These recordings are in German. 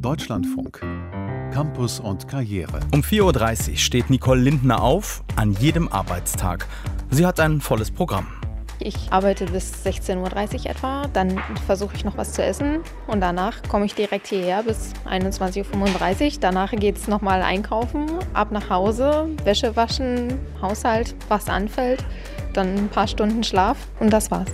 Deutschlandfunk. Campus und Karriere. Um 4.30 Uhr steht Nicole Lindner auf, an jedem Arbeitstag. Sie hat ein volles Programm. Ich arbeite bis 16.30 Uhr etwa, dann versuche ich noch was zu essen und danach komme ich direkt hierher bis 21.35 Uhr. Danach geht es nochmal einkaufen, ab nach Hause, Wäsche waschen, Haushalt, was anfällt, dann ein paar Stunden Schlaf und das war's.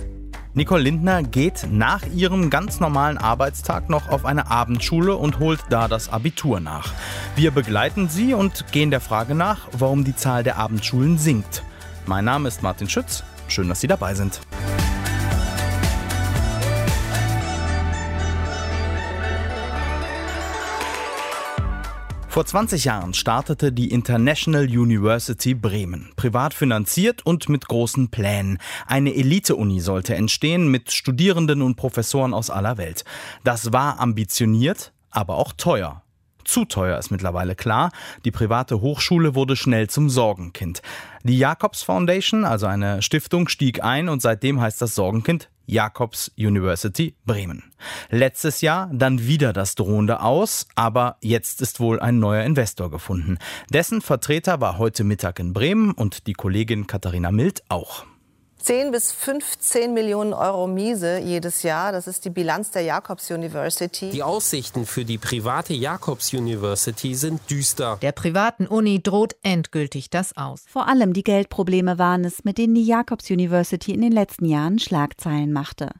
Nicole Lindner geht nach ihrem ganz normalen Arbeitstag noch auf eine Abendschule und holt da das Abitur nach. Wir begleiten sie und gehen der Frage nach, warum die Zahl der Abendschulen sinkt. Mein Name ist Martin Schütz. Schön, dass Sie dabei sind. Vor 20 Jahren startete die International University Bremen. Privat finanziert und mit großen Plänen. Eine Elite-Uni sollte entstehen mit Studierenden und Professoren aus aller Welt. Das war ambitioniert, aber auch teuer. Zu teuer ist mittlerweile klar. Die private Hochschule wurde schnell zum Sorgenkind. Die Jacobs Foundation, also eine Stiftung, stieg ein und seitdem heißt das Sorgenkind Jacobs University Bremen. Letztes Jahr dann wieder das drohende Aus, aber jetzt ist wohl ein neuer Investor gefunden. Dessen Vertreter war heute Mittag in Bremen und die Kollegin Katharina Mild auch. 10 bis 15 Millionen Euro Miese jedes Jahr. Das ist die Bilanz der Jacobs University. Die Aussichten für die private Jacobs University sind düster. Der privaten Uni droht endgültig das Aus. Vor allem die Geldprobleme waren es, mit denen die Jacobs University in den letzten Jahren Schlagzeilen machte.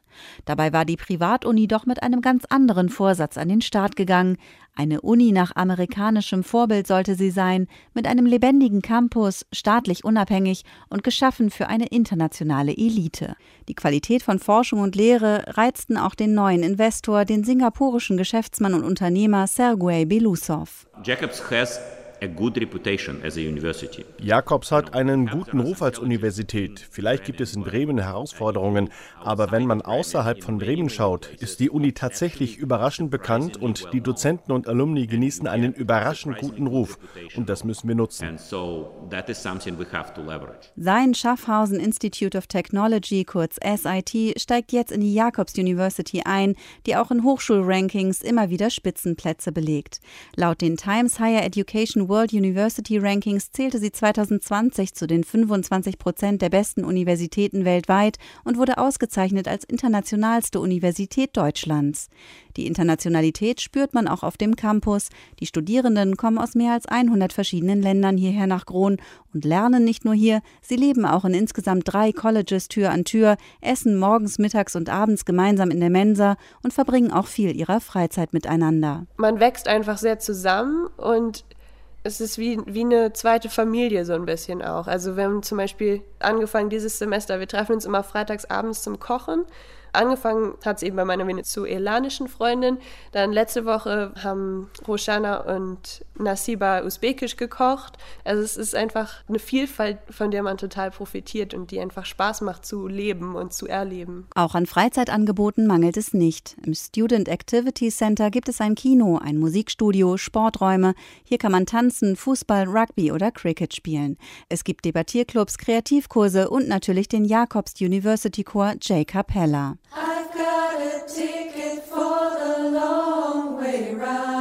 Dabei war die Privatuni doch mit einem ganz anderen Vorsatz an den Start gegangen. Eine Uni nach amerikanischem Vorbild sollte sie sein, mit einem lebendigen Campus, staatlich unabhängig und geschaffen für eine internationale Elite. Die Qualität von Forschung und Lehre reizten auch den neuen Investor, den singapurischen Geschäftsmann und Unternehmer Sergei Belousov. Jacobs has Jakobs hat einen guten Ruf als Universität. Vielleicht gibt es in Bremen Herausforderungen, aber wenn man außerhalb von Bremen schaut, ist die Uni tatsächlich überraschend bekannt und die Dozenten und Alumni genießen einen überraschend guten Ruf. Und das müssen wir nutzen. Sein Schaffhausen Institute of Technology, kurz SIT, steigt jetzt in die Jakobs University ein, die auch in Hochschulrankings immer wieder Spitzenplätze belegt. Laut den Times Higher Education World University Rankings zählte sie 2020 zu den 25 Prozent der besten Universitäten weltweit und wurde ausgezeichnet als internationalste Universität Deutschlands. Die Internationalität spürt man auch auf dem Campus. Die Studierenden kommen aus mehr als 100 verschiedenen Ländern hierher nach Gron und lernen nicht nur hier, sie leben auch in insgesamt drei Colleges Tür an Tür, essen morgens, mittags und abends gemeinsam in der Mensa und verbringen auch viel ihrer Freizeit miteinander. Man wächst einfach sehr zusammen und es ist wie, wie eine zweite Familie so ein bisschen auch. Also wir haben zum Beispiel angefangen dieses Semester, wir treffen uns immer freitags abends zum Kochen Angefangen hat es eben bei meiner venezuelanischen Freundin. Dann letzte Woche haben Roshana und Nasiba usbekisch gekocht. Also es ist einfach eine Vielfalt, von der man total profitiert und die einfach Spaß macht zu leben und zu erleben. Auch an Freizeitangeboten mangelt es nicht. Im Student Activity Center gibt es ein Kino, ein Musikstudio, Sporträume. Hier kann man tanzen, Fußball, Rugby oder Cricket spielen. Es gibt Debattierclubs, Kreativkurse und natürlich den Jakobs University Chor J. Capella. I've got a ticket for the long way round.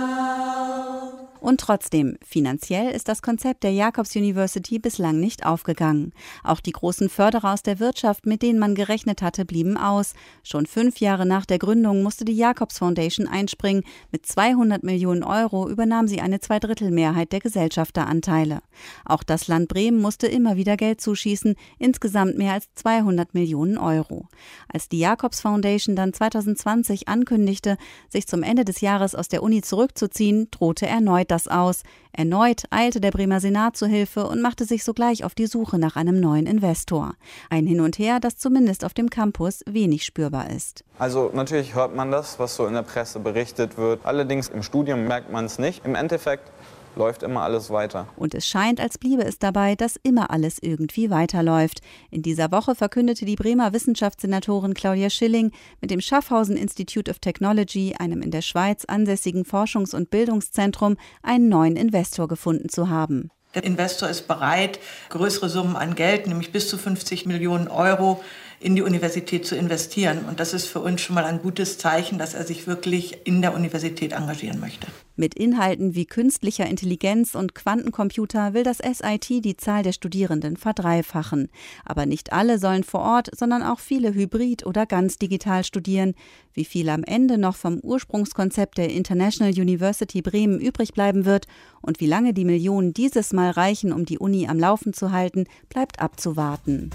Und trotzdem, finanziell ist das Konzept der Jacobs University bislang nicht aufgegangen. Auch die großen Förderer aus der Wirtschaft, mit denen man gerechnet hatte, blieben aus. Schon fünf Jahre nach der Gründung musste die Jacobs Foundation einspringen. Mit 200 Millionen Euro übernahm sie eine Zweidrittelmehrheit der Gesellschafteranteile. Auch das Land Bremen musste immer wieder Geld zuschießen, insgesamt mehr als 200 Millionen Euro. Als die Jacobs Foundation dann 2020 ankündigte, sich zum Ende des Jahres aus der Uni zurückzuziehen, drohte erneut das aus. Erneut eilte der Bremer Senat zu Hilfe und machte sich sogleich auf die Suche nach einem neuen Investor. Ein Hin und Her, das zumindest auf dem Campus wenig spürbar ist. Also natürlich hört man das, was so in der Presse berichtet wird. Allerdings im Studium merkt man es nicht. Im Endeffekt läuft immer alles weiter. Und es scheint, als bliebe es dabei, dass immer alles irgendwie weiterläuft. In dieser Woche verkündete die Bremer Wissenschaftssenatorin Claudia Schilling mit dem Schaffhausen Institute of Technology, einem in der Schweiz ansässigen Forschungs- und Bildungszentrum, einen neuen Investor gefunden zu haben. Der Investor ist bereit, größere Summen an Geld, nämlich bis zu 50 Millionen Euro, in die Universität zu investieren. Und das ist für uns schon mal ein gutes Zeichen, dass er sich wirklich in der Universität engagieren möchte. Mit Inhalten wie künstlicher Intelligenz und Quantencomputer will das SIT die Zahl der Studierenden verdreifachen. Aber nicht alle sollen vor Ort, sondern auch viele hybrid oder ganz digital studieren. Wie viel am Ende noch vom Ursprungskonzept der International University Bremen übrig bleiben wird und wie lange die Millionen dieses Mal reichen, um die Uni am Laufen zu halten, bleibt abzuwarten.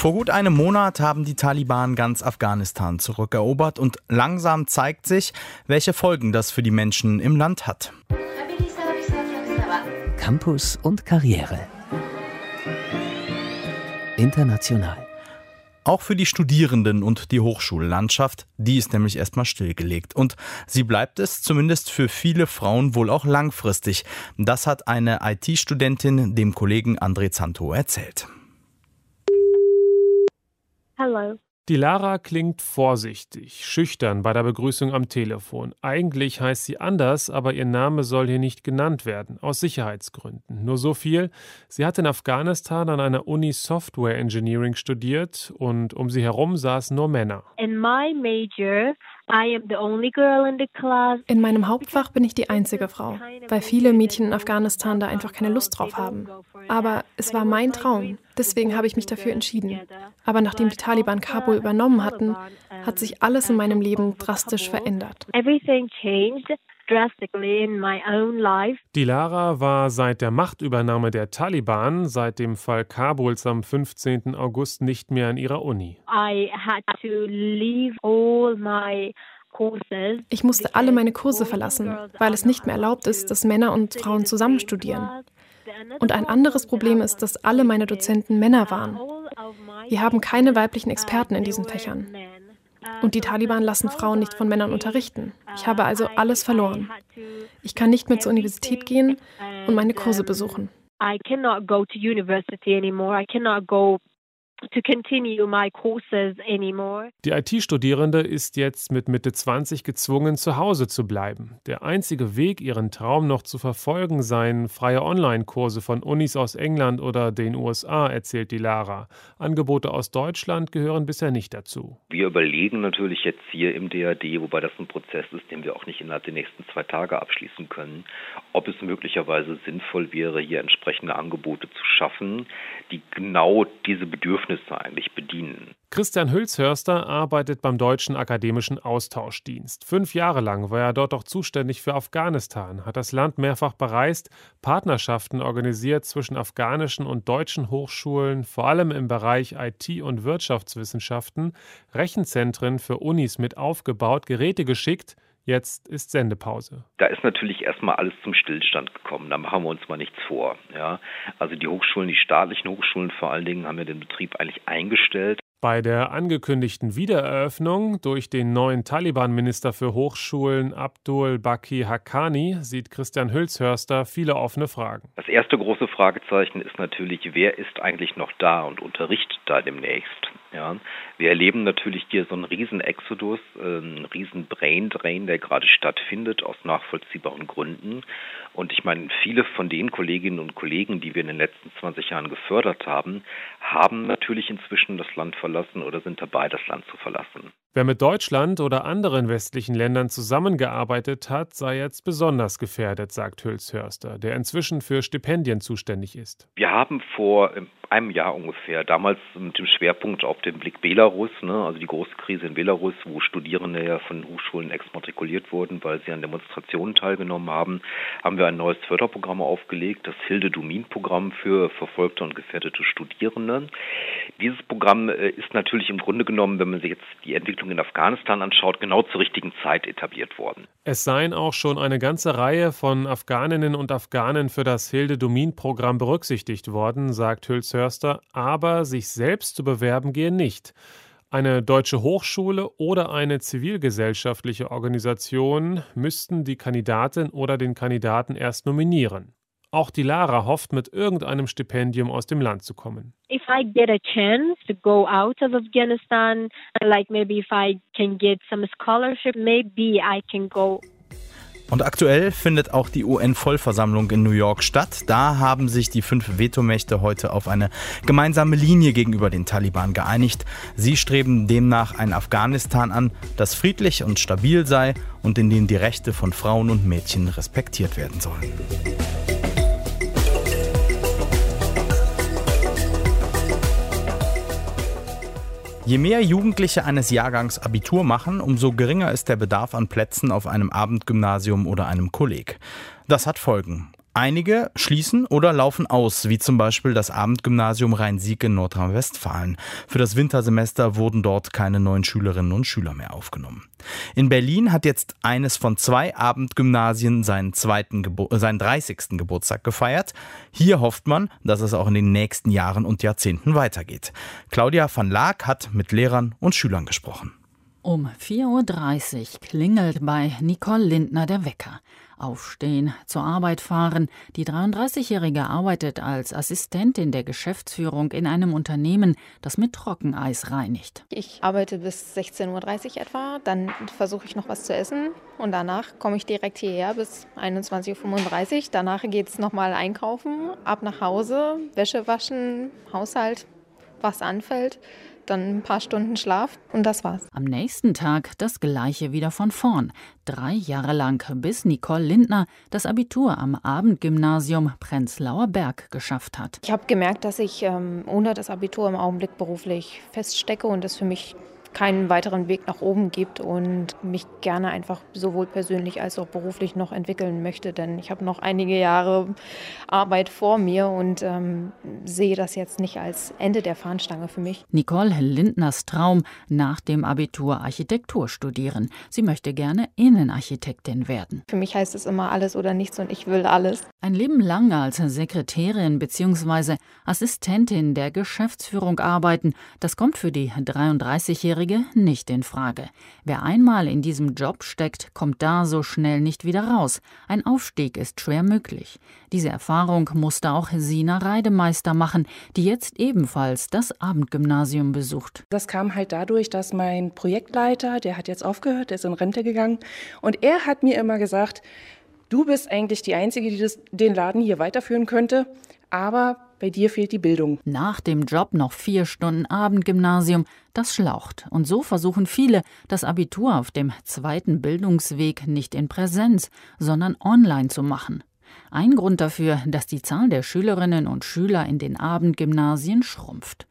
Vor gut einem Monat haben die Taliban ganz Afghanistan zurückerobert und langsam zeigt sich, welche Folgen das für die Menschen im Land hat. Campus und Karriere. International. Auch für die Studierenden und die Hochschullandschaft, die ist nämlich erstmal stillgelegt. Und sie bleibt es zumindest für viele Frauen wohl auch langfristig. Das hat eine IT-Studentin dem Kollegen André Zanto erzählt. Hello. Die Lara klingt vorsichtig, schüchtern bei der Begrüßung am Telefon. Eigentlich heißt sie anders, aber ihr Name soll hier nicht genannt werden, aus Sicherheitsgründen. Nur so viel, sie hat in Afghanistan an einer Uni Software Engineering studiert und um sie herum saßen nur Männer. In my major in meinem Hauptfach bin ich die einzige Frau, weil viele Mädchen in Afghanistan da einfach keine Lust drauf haben. Aber es war mein Traum, deswegen habe ich mich dafür entschieden. Aber nachdem die Taliban Kabul übernommen hatten, hat sich alles in meinem Leben drastisch verändert. Lara war seit der Machtübernahme der Taliban, seit dem Fall Kabuls am 15. August nicht mehr an ihrer Uni. Ich musste alle meine Kurse verlassen, weil es nicht mehr erlaubt ist, dass Männer und Frauen zusammen studieren. Und ein anderes Problem ist, dass alle meine Dozenten Männer waren. Wir haben keine weiblichen Experten in diesen Fächern. Und die Taliban lassen Frauen nicht von Männern unterrichten. Ich habe also alles verloren. Ich kann nicht mehr zur Universität gehen und meine Kurse besuchen. I cannot go to university anymore. I cannot go to continue my courses anymore. Die IT-Studierende ist jetzt mit Mitte 20 gezwungen, zu Hause zu bleiben. Der einzige Weg, ihren Traum noch zu verfolgen, seien freie Online-Kurse von Unis aus England oder den USA, erzählt die Lara. Angebote aus Deutschland gehören bisher nicht dazu. Wir überlegen natürlich jetzt hier im DAD, wobei das ein Prozess ist, den wir auch nicht innerhalb der nächsten zwei Tage abschließen können, ob es möglicherweise sinnvoll wäre, hier entsprechende Angebote zu schaffen, die genau diese Bedürfnisse eigentlich bedienen. Christian Hülshörster arbeitet beim Deutschen Akademischen Austauschdienst. Fünf Jahre lang war er dort auch zuständig für Afghanistan, hat das Land mehrfach bereist, Partnerschaften organisiert zwischen afghanischen und deutschen Hochschulen, vor allem im Bereich IT- und Wirtschaftswissenschaften, Rechenzentren für Unis mit aufgebaut, Geräte geschickt, Jetzt ist Sendepause. Da ist natürlich erstmal alles zum Stillstand gekommen. Da machen wir uns mal nichts vor. Ja. Also die Hochschulen, die staatlichen Hochschulen vor allen Dingen, haben ja den Betrieb eigentlich eingestellt. Bei der angekündigten Wiedereröffnung durch den neuen Taliban-Minister für Hochschulen Abdul Baki Haqqani sieht Christian Hülshörster viele offene Fragen. Das erste große Fragezeichen ist natürlich, wer ist eigentlich noch da und unterrichtet da demnächst? Ja, wir erleben natürlich hier so einen riesen Exodus, äh, einen riesen Brain Drain, der gerade stattfindet aus nachvollziehbaren Gründen. Und ich meine, viele von den Kolleginnen und Kollegen, die wir in den letzten 20 Jahren gefördert haben, haben natürlich inzwischen das Land verlassen oder sind dabei, das Land zu verlassen. Wer mit Deutschland oder anderen westlichen Ländern zusammengearbeitet hat, sei jetzt besonders gefährdet, sagt Hülshörster, der inzwischen für Stipendien zuständig ist. Wir haben vor einem Jahr ungefähr, damals mit dem Schwerpunkt auf den Blick Belarus, ne, also die große Krise in Belarus, wo Studierende ja von Hochschulen exmatrikuliert wurden, weil sie an Demonstrationen teilgenommen haben, haben wir ein neues Förderprogramm aufgelegt, das Hilde-Dumin-Programm für verfolgte und gefährdete Studierende. Dieses Programm äh, ist natürlich im Grunde genommen, wenn man sich jetzt die Entwicklung in Afghanistan anschaut, genau zur richtigen Zeit etabliert worden. Es seien auch schon eine ganze Reihe von Afghaninnen und Afghanen für das Hilde-Dumin-Programm berücksichtigt worden, sagt Hülz Förster, aber sich selbst zu bewerben gehe nicht. Eine deutsche Hochschule oder eine zivilgesellschaftliche Organisation müssten die Kandidatin oder den Kandidaten erst nominieren. Auch die Lara hofft, mit irgendeinem Stipendium aus dem Land zu kommen. If I get a chance to go out of Afghanistan, like maybe if I can get some scholarship, maybe I can go Und aktuell findet auch die UN-Vollversammlung in New York statt. Da haben sich die fünf Vetomächte heute auf eine gemeinsame Linie gegenüber den Taliban geeinigt. Sie streben demnach ein Afghanistan an, das friedlich und stabil sei und in dem die Rechte von Frauen und Mädchen respektiert werden sollen. Je mehr Jugendliche eines Jahrgangs Abitur machen, umso geringer ist der Bedarf an Plätzen auf einem Abendgymnasium oder einem Kolleg. Das hat Folgen. Einige schließen oder laufen aus, wie zum Beispiel das Abendgymnasium Rhein-Sieg in Nordrhein-Westfalen. Für das Wintersemester wurden dort keine neuen Schülerinnen und Schüler mehr aufgenommen. In Berlin hat jetzt eines von zwei Abendgymnasien seinen, zweiten Gebo seinen 30. Geburtstag gefeiert. Hier hofft man, dass es auch in den nächsten Jahren und Jahrzehnten weitergeht. Claudia van Laak hat mit Lehrern und Schülern gesprochen. Um 4.30 Uhr klingelt bei Nicole Lindner der Wecker. Aufstehen, zur Arbeit fahren. Die 33-Jährige arbeitet als Assistentin der Geschäftsführung in einem Unternehmen, das mit Trockeneis reinigt. Ich arbeite bis 16.30 Uhr etwa, dann versuche ich noch was zu essen und danach komme ich direkt hierher bis 21.35 Uhr. Danach geht es nochmal einkaufen, ab nach Hause, Wäsche waschen, Haushalt, was anfällt dann ein paar Stunden Schlaf und das war's. Am nächsten Tag das gleiche wieder von vorn. Drei Jahre lang, bis Nicole Lindner das Abitur am Abendgymnasium Prenzlauer Berg geschafft hat. Ich habe gemerkt, dass ich ähm, ohne das Abitur im Augenblick beruflich feststecke und es für mich keinen weiteren Weg nach oben gibt und mich gerne einfach sowohl persönlich als auch beruflich noch entwickeln möchte. Denn ich habe noch einige Jahre Arbeit vor mir und ähm, sehe das jetzt nicht als Ende der Fahnenstange für mich. Nicole Lindners Traum nach dem Abitur Architektur studieren. Sie möchte gerne Innenarchitektin werden. Für mich heißt es immer alles oder nichts und ich will alles. Ein Leben lang als Sekretärin bzw. Assistentin der Geschäftsführung arbeiten, das kommt für die 33-Jährige Selbstständige nicht in Frage. Wer einmal in diesem Job steckt, kommt da so schnell nicht wieder raus. Ein Aufstieg ist schwer möglich. Diese Erfahrung musste auch Sina Reidemeister machen, die jetzt ebenfalls das Abendgymnasium besucht. Das kam halt dadurch, dass mein Projektleiter, der hat jetzt aufgehört, der ist in Rente gegangen, und er hat mir immer gesagt, du bist eigentlich die Einzige, die das, den Laden hier weiterführen könnte, aber bei dir fehlt die Bildung. Nach dem Job noch vier Stunden Abendgymnasium, das schlaucht. Und so versuchen viele, das Abitur auf dem zweiten Bildungsweg nicht in Präsenz, sondern online zu machen. Ein Grund dafür, dass die Zahl der Schülerinnen und Schüler in den Abendgymnasien schrumpft.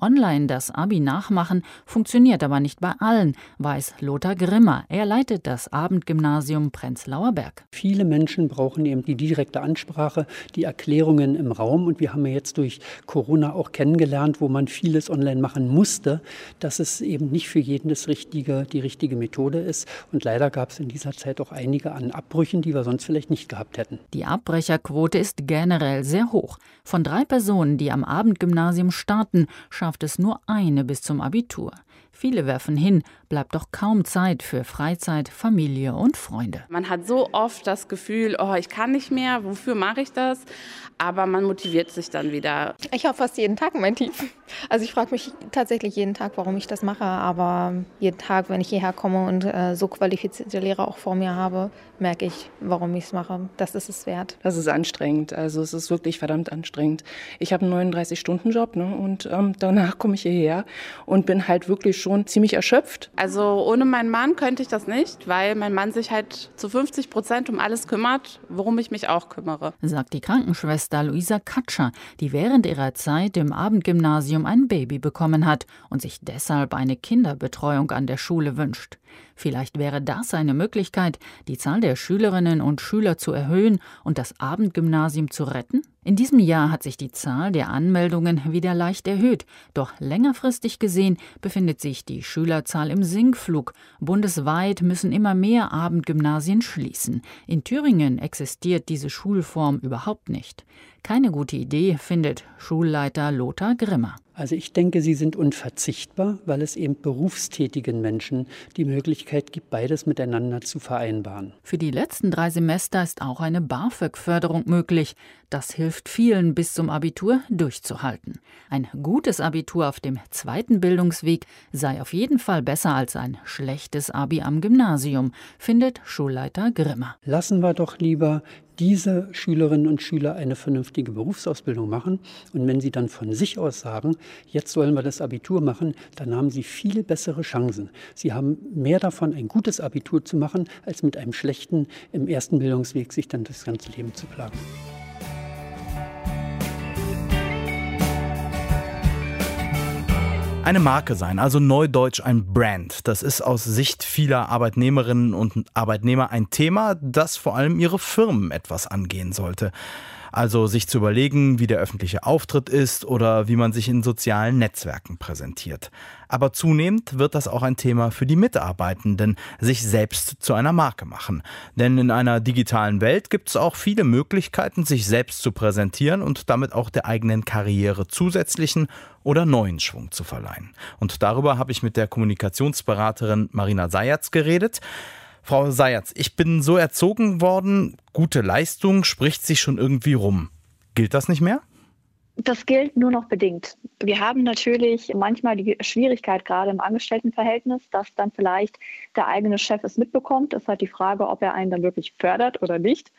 Online das Abi nachmachen funktioniert aber nicht bei allen, weiß Lothar Grimmer. Er leitet das Abendgymnasium Prenzlauer Berg. Viele Menschen brauchen eben die direkte Ansprache, die Erklärungen im Raum. Und wir haben ja jetzt durch Corona auch kennengelernt, wo man vieles online machen musste, dass es eben nicht für jeden das richtige, die richtige Methode ist. Und leider gab es in dieser Zeit auch einige an Abbrüchen, die wir sonst vielleicht nicht gehabt hätten. Die Abbrecherquote ist generell sehr hoch. Von drei Personen, die am Abendgymnasium starten, schafft es nur eine bis zum Abitur. Viele werfen hin, bleibt doch kaum Zeit für Freizeit, Familie und Freunde. Man hat so oft das Gefühl, oh, ich kann nicht mehr, wofür mache ich das? Aber man motiviert sich dann wieder. Ich habe fast jeden Tag mein Tief. Also ich frage mich tatsächlich jeden Tag, warum ich das mache. Aber jeden Tag, wenn ich hierher komme und äh, so qualifizierte Lehrer auch vor mir habe, merke ich, warum ich es mache. Das ist es wert. Das ist anstrengend. Also es ist wirklich verdammt anstrengend. Ich habe einen 39-Stunden-Job ne? und ähm, danach komme ich hierher und bin halt wirklich schon ziemlich erschöpft. Also ohne meinen Mann könnte ich das nicht, weil mein Mann sich halt zu 50 Prozent um alles kümmert, worum ich mich auch kümmere. Sagt die Krankenschwester Luisa Katscher, die während ihrer Zeit im Abendgymnasium ein Baby bekommen hat und sich deshalb eine Kinderbetreuung an der Schule wünscht. Vielleicht wäre das eine Möglichkeit, die Zahl der Schülerinnen und Schüler zu erhöhen und das Abendgymnasium zu retten? In diesem Jahr hat sich die Zahl der Anmeldungen wieder leicht erhöht, doch längerfristig gesehen befindet sich die Schülerzahl im Sinkflug. Bundesweit müssen immer mehr Abendgymnasien schließen. In Thüringen existiert diese Schulform überhaupt nicht. Keine gute Idee, findet Schulleiter Lothar Grimmer. Also ich denke, sie sind unverzichtbar, weil es eben berufstätigen Menschen die Möglichkeit gibt, beides miteinander zu vereinbaren. Für die letzten drei Semester ist auch eine BAföG-Förderung möglich. Das hilft vielen bis zum Abitur durchzuhalten. Ein gutes Abitur auf dem zweiten Bildungsweg sei auf jeden Fall besser als ein schlechtes Abi am Gymnasium, findet Schulleiter Grimmer. Lassen wir doch lieber diese Schülerinnen und Schüler eine vernünftige Berufsausbildung machen. Und wenn sie dann von sich aus sagen, jetzt sollen wir das Abitur machen, dann haben sie viel bessere Chancen. Sie haben mehr davon, ein gutes Abitur zu machen, als mit einem schlechten im ersten Bildungsweg sich dann das ganze Leben zu plagen. Eine Marke sein, also neudeutsch ein Brand. Das ist aus Sicht vieler Arbeitnehmerinnen und Arbeitnehmer ein Thema, das vor allem ihre Firmen etwas angehen sollte. Also sich zu überlegen, wie der öffentliche Auftritt ist oder wie man sich in sozialen Netzwerken präsentiert. Aber zunehmend wird das auch ein Thema für die Mitarbeitenden, sich selbst zu einer Marke machen. Denn in einer digitalen Welt gibt es auch viele Möglichkeiten, sich selbst zu präsentieren und damit auch der eigenen Karriere zusätzlichen oder neuen Schwung zu verleihen. Und darüber habe ich mit der Kommunikationsberaterin Marina Sayatz geredet. Frau Sayatz, ich bin so erzogen worden, gute Leistung spricht sich schon irgendwie rum. Gilt das nicht mehr? Das gilt nur noch bedingt. Wir haben natürlich manchmal die Schwierigkeit, gerade im Angestelltenverhältnis, dass dann vielleicht der eigene Chef es mitbekommt. Es ist halt die Frage, ob er einen dann wirklich fördert oder nicht.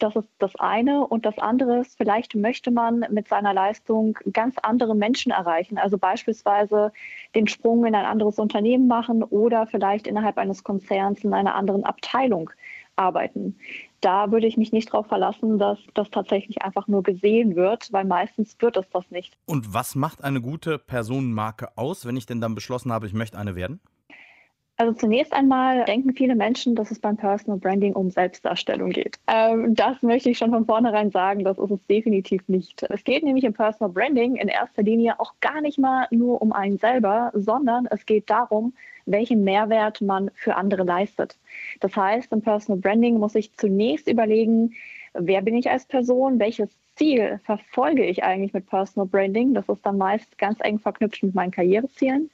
Das ist das eine. Und das andere ist, vielleicht möchte man mit seiner Leistung ganz andere Menschen erreichen. Also beispielsweise den Sprung in ein anderes Unternehmen machen oder vielleicht innerhalb eines Konzerns in einer anderen Abteilung arbeiten da würde ich mich nicht darauf verlassen, dass das tatsächlich einfach nur gesehen wird, weil meistens wird es das nicht. Und was macht eine gute Personenmarke aus, wenn ich denn dann beschlossen habe, ich möchte eine werden? Also zunächst einmal denken viele Menschen, dass es beim Personal Branding um Selbstdarstellung geht. Ähm, das möchte ich schon von vornherein sagen, das ist es definitiv nicht. Es geht nämlich im Personal Branding in erster Linie auch gar nicht mal nur um einen selber, sondern es geht darum, welchen Mehrwert man für andere leistet. Das heißt, im Personal Branding muss ich zunächst überlegen, wer bin ich als Person, welches Ziel verfolge ich eigentlich mit Personal Branding? Das ist dann meist ganz eng verknüpft mit meinen Karrierezielen.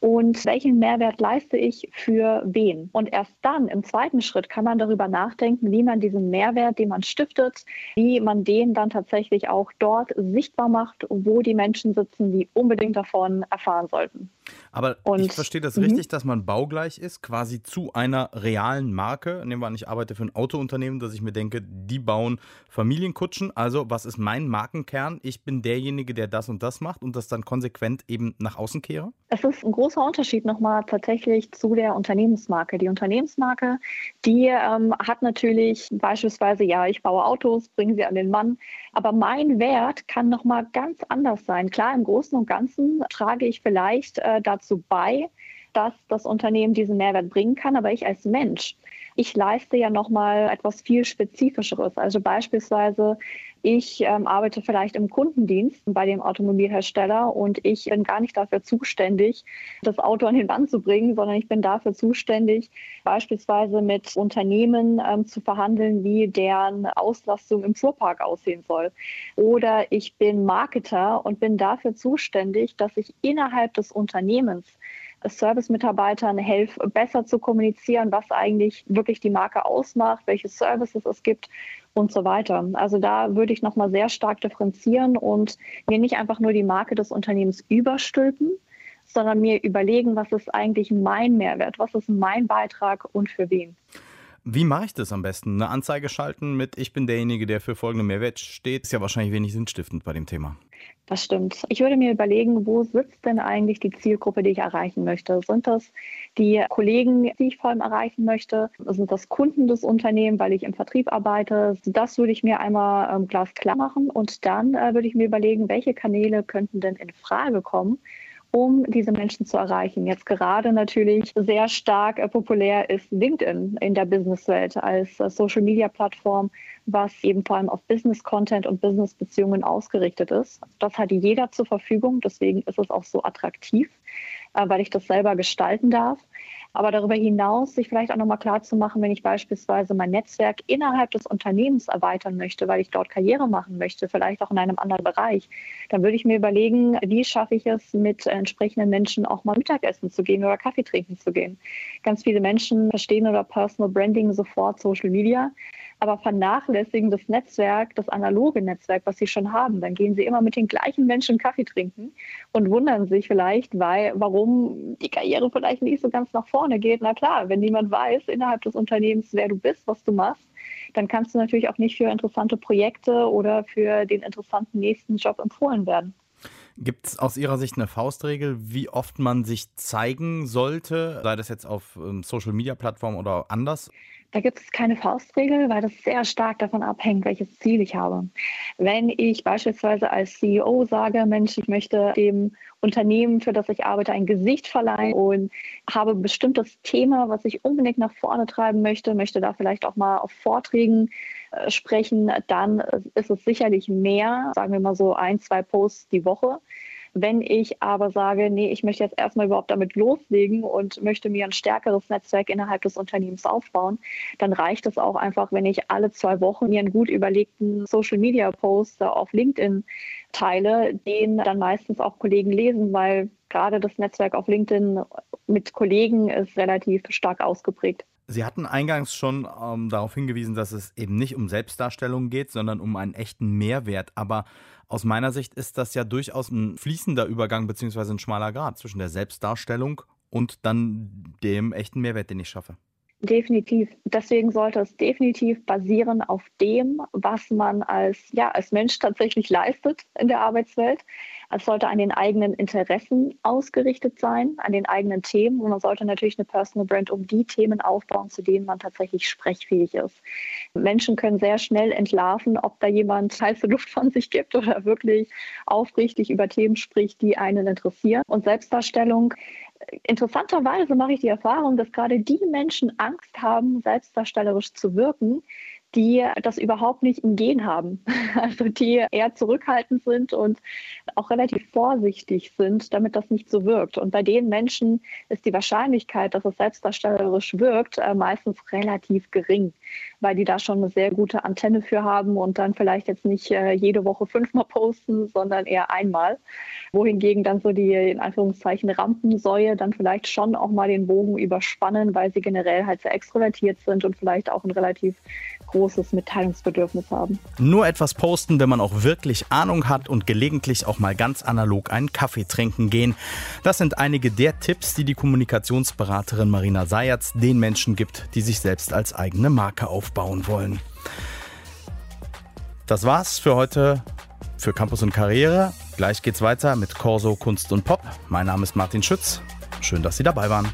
Und welchen Mehrwert leiste ich für wen? Und erst dann im zweiten Schritt kann man darüber nachdenken, wie man diesen Mehrwert, den man stiftet, wie man den dann tatsächlich auch dort sichtbar macht, wo die Menschen sitzen, die unbedingt davon erfahren sollten. Aber und, ich verstehe das richtig, dass man baugleich ist, quasi zu einer realen Marke. Nehmen wir an, ich arbeite für ein Autounternehmen, dass ich mir denke, die bauen Familienkutschen. Also, was ist mein Markenkern? Ich bin derjenige, der das und das macht und das dann konsequent eben nach außen kehre? Es ist ein großer Unterschied nochmal tatsächlich zu der Unternehmensmarke. Die Unternehmensmarke, die ähm, hat natürlich beispielsweise, ja, ich baue Autos, bringe sie an den Mann, aber mein Wert kann nochmal ganz anders sein. Klar, im Großen und Ganzen trage ich vielleicht äh, dazu bei, dass das Unternehmen diesen Mehrwert bringen kann, aber ich als Mensch, ich leiste ja nochmal etwas viel Spezifischeres. Also beispielsweise ich ähm, arbeite vielleicht im Kundendienst bei dem Automobilhersteller und ich bin gar nicht dafür zuständig, das Auto an den Band zu bringen, sondern ich bin dafür zuständig, beispielsweise mit Unternehmen ähm, zu verhandeln, wie deren Auslastung im Fuhrpark aussehen soll. Oder ich bin Marketer und bin dafür zuständig, dass ich innerhalb des Unternehmens Service-Mitarbeitern helfe, besser zu kommunizieren, was eigentlich wirklich die Marke ausmacht, welche Services es gibt und so weiter. Also da würde ich nochmal sehr stark differenzieren und mir nicht einfach nur die Marke des Unternehmens überstülpen, sondern mir überlegen, was ist eigentlich mein Mehrwert, was ist mein Beitrag und für wen. Wie mache ich das am besten? Eine Anzeige schalten mit Ich bin derjenige, der für folgende Mehrwert steht, ist ja wahrscheinlich wenig sinnstiftend bei dem Thema. Das stimmt. Ich würde mir überlegen, wo sitzt denn eigentlich die Zielgruppe, die ich erreichen möchte? Sind das die Kollegen, die ich vor allem erreichen möchte? Sind das Kunden des Unternehmens, weil ich im Vertrieb arbeite? Das würde ich mir einmal ähm, glasklar machen und dann äh, würde ich mir überlegen, welche Kanäle könnten denn in Frage kommen, um diese Menschen zu erreichen. Jetzt gerade natürlich sehr stark äh, populär ist LinkedIn in der Businesswelt als äh, Social-Media-Plattform, was eben vor allem auf Business-Content und Business-Beziehungen ausgerichtet ist. Das hat jeder zur Verfügung, deswegen ist es auch so attraktiv, äh, weil ich das selber gestalten darf. Aber darüber hinaus sich vielleicht auch nochmal klar zu machen, wenn ich beispielsweise mein Netzwerk innerhalb des Unternehmens erweitern möchte, weil ich dort Karriere machen möchte, vielleicht auch in einem anderen Bereich, dann würde ich mir überlegen, wie schaffe ich es, mit entsprechenden Menschen auch mal Mittagessen zu gehen oder Kaffee trinken zu gehen. Ganz viele Menschen verstehen oder Personal Branding sofort Social Media. Aber vernachlässigen das Netzwerk, das analoge Netzwerk, was sie schon haben. Dann gehen sie immer mit den gleichen Menschen Kaffee trinken und wundern sich vielleicht, weil, warum die Karriere vielleicht nicht so ganz nach vorne geht. Na klar, wenn niemand weiß innerhalb des Unternehmens, wer du bist, was du machst, dann kannst du natürlich auch nicht für interessante Projekte oder für den interessanten nächsten Job empfohlen werden. Gibt es aus Ihrer Sicht eine Faustregel, wie oft man sich zeigen sollte, sei das jetzt auf ähm, Social-Media-Plattformen oder anders? Da gibt es keine Faustregel, weil das sehr stark davon abhängt, welches Ziel ich habe. Wenn ich beispielsweise als CEO sage, Mensch, ich möchte dem Unternehmen, für das ich arbeite, ein Gesicht verleihen und habe ein bestimmtes Thema, was ich unbedingt nach vorne treiben möchte, möchte da vielleicht auch mal auf Vorträgen äh, sprechen, dann ist es sicherlich mehr, sagen wir mal so ein, zwei Posts die Woche. Wenn ich aber sage, nee, ich möchte jetzt erstmal überhaupt damit loslegen und möchte mir ein stärkeres Netzwerk innerhalb des Unternehmens aufbauen, dann reicht es auch einfach, wenn ich alle zwei Wochen mir einen gut überlegten Social Media Post auf LinkedIn teile, den dann meistens auch Kollegen lesen, weil gerade das Netzwerk auf LinkedIn mit Kollegen ist relativ stark ausgeprägt. Sie hatten eingangs schon ähm, darauf hingewiesen, dass es eben nicht um Selbstdarstellung geht, sondern um einen echten Mehrwert. Aber aus meiner Sicht ist das ja durchaus ein fließender Übergang bzw. ein schmaler Grad zwischen der Selbstdarstellung und dann dem echten Mehrwert, den ich schaffe. Definitiv. Deswegen sollte es definitiv basieren auf dem, was man als, ja, als Mensch tatsächlich leistet in der Arbeitswelt. Es sollte an den eigenen Interessen ausgerichtet sein, an den eigenen Themen. Und man sollte natürlich eine Personal Brand um die Themen aufbauen, zu denen man tatsächlich sprechfähig ist. Menschen können sehr schnell entlarven, ob da jemand heiße Luft von sich gibt oder wirklich aufrichtig über Themen spricht, die einen interessieren. Und Selbstdarstellung interessanterweise mache ich die Erfahrung, dass gerade die Menschen Angst haben, selbstdarstellerisch zu wirken, die das überhaupt nicht im Gen haben. Also die eher zurückhaltend sind und auch relativ vorsichtig sind, damit das nicht so wirkt. Und bei den Menschen ist die Wahrscheinlichkeit, dass es selbstdarstellerisch wirkt, äh, meistens relativ gering, weil die da schon eine sehr gute Antenne für haben und dann vielleicht jetzt nicht äh, jede Woche fünfmal posten, sondern eher einmal. Wohingegen dann so die in Anführungszeichen Rampensäue dann vielleicht schon auch mal den Bogen überspannen, weil sie generell halt sehr extrovertiert sind und vielleicht auch ein relativ großes Mitteilungsbedürfnis haben. Nur etwas posten, wenn man auch wirklich Ahnung hat und gelegentlich auch mal ganz analog einen Kaffee trinken gehen. Das sind einige der Tipps, die die Kommunikationsberaterin Marina Sayatz den Menschen gibt, die sich selbst als eigene Marke aufbauen wollen. Das war's für heute für Campus und Karriere. Gleich geht's weiter mit Corso Kunst und Pop. Mein Name ist Martin Schütz. Schön, dass Sie dabei waren.